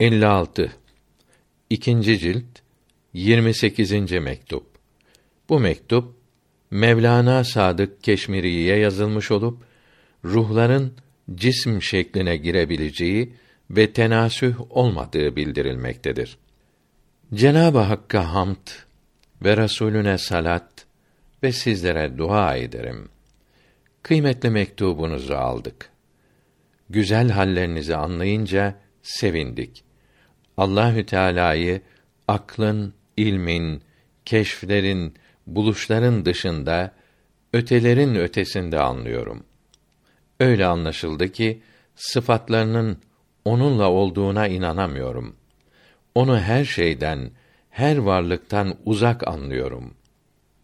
56 İkinci cilt 28. mektup. Bu mektup Mevlana Sadık Keşmiri'ye yazılmış olup ruhların cism şekline girebileceği ve tenasüh olmadığı bildirilmektedir. Cenab-ı Hakk'a hamd ve Resulüne salat ve sizlere dua ederim. Kıymetli mektubunuzu aldık. Güzel hallerinizi anlayınca sevindik. Allahü Teala'yı aklın, ilmin, keşflerin, buluşların dışında ötelerin ötesinde anlıyorum. Öyle anlaşıldı ki sıfatlarının onunla olduğuna inanamıyorum. Onu her şeyden, her varlıktan uzak anlıyorum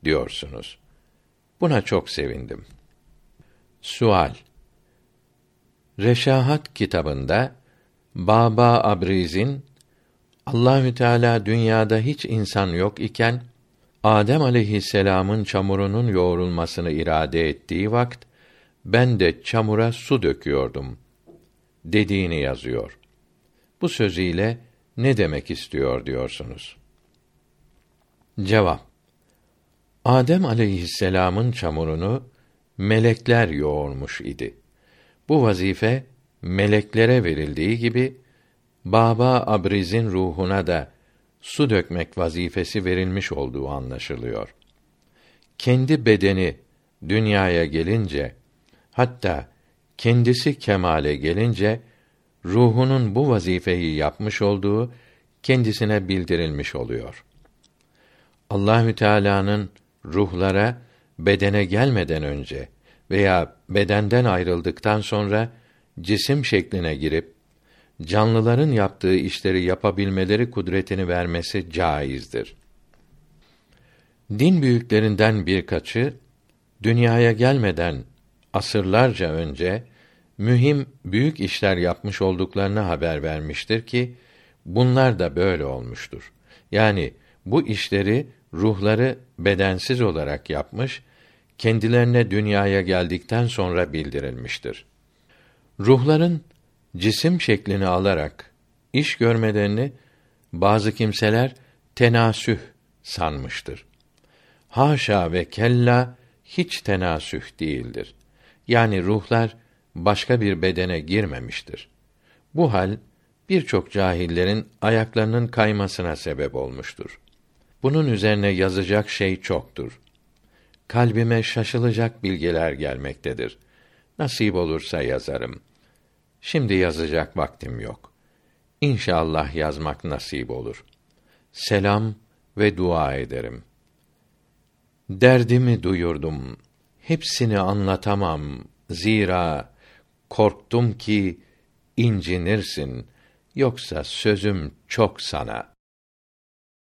diyorsunuz. Buna çok sevindim. Sual Reşahat kitabında Baba Abriz'in Allahü Teala dünyada hiç insan yok iken Adem aleyhisselam'ın çamurunun yoğrulmasını irade ettiği vakt ben de çamura su döküyordum dediğini yazıyor. Bu sözüyle ne demek istiyor diyorsunuz? Cevap Adem aleyhisselam'ın çamurunu melekler yoğurmuş idi. Bu vazife meleklere verildiği gibi Baba Abriz'in ruhuna da su dökmek vazifesi verilmiş olduğu anlaşılıyor. Kendi bedeni dünyaya gelince hatta kendisi kemale gelince ruhunun bu vazifeyi yapmış olduğu kendisine bildirilmiş oluyor. Allahü Teala'nın ruhlara bedene gelmeden önce veya bedenden ayrıldıktan sonra cisim şekline girip canlıların yaptığı işleri yapabilmeleri kudretini vermesi caizdir. Din büyüklerinden birkaçı dünyaya gelmeden asırlarca önce mühim büyük işler yapmış olduklarını haber vermiştir ki bunlar da böyle olmuştur. Yani bu işleri ruhları bedensiz olarak yapmış, kendilerine dünyaya geldikten sonra bildirilmiştir. Ruhların cisim şeklini alarak iş görmelerini bazı kimseler tenasüh sanmıştır. Haşa ve kella hiç tenasüh değildir. Yani ruhlar başka bir bedene girmemiştir. Bu hal birçok cahillerin ayaklarının kaymasına sebep olmuştur. Bunun üzerine yazacak şey çoktur. Kalbime şaşılacak bilgiler gelmektedir. Nasip olursa yazarım. Şimdi yazacak vaktim yok. İnşallah yazmak nasip olur. Selam ve dua ederim. Derdimi duyurdum. Hepsini anlatamam. Zira korktum ki incinirsin. Yoksa sözüm çok sana.''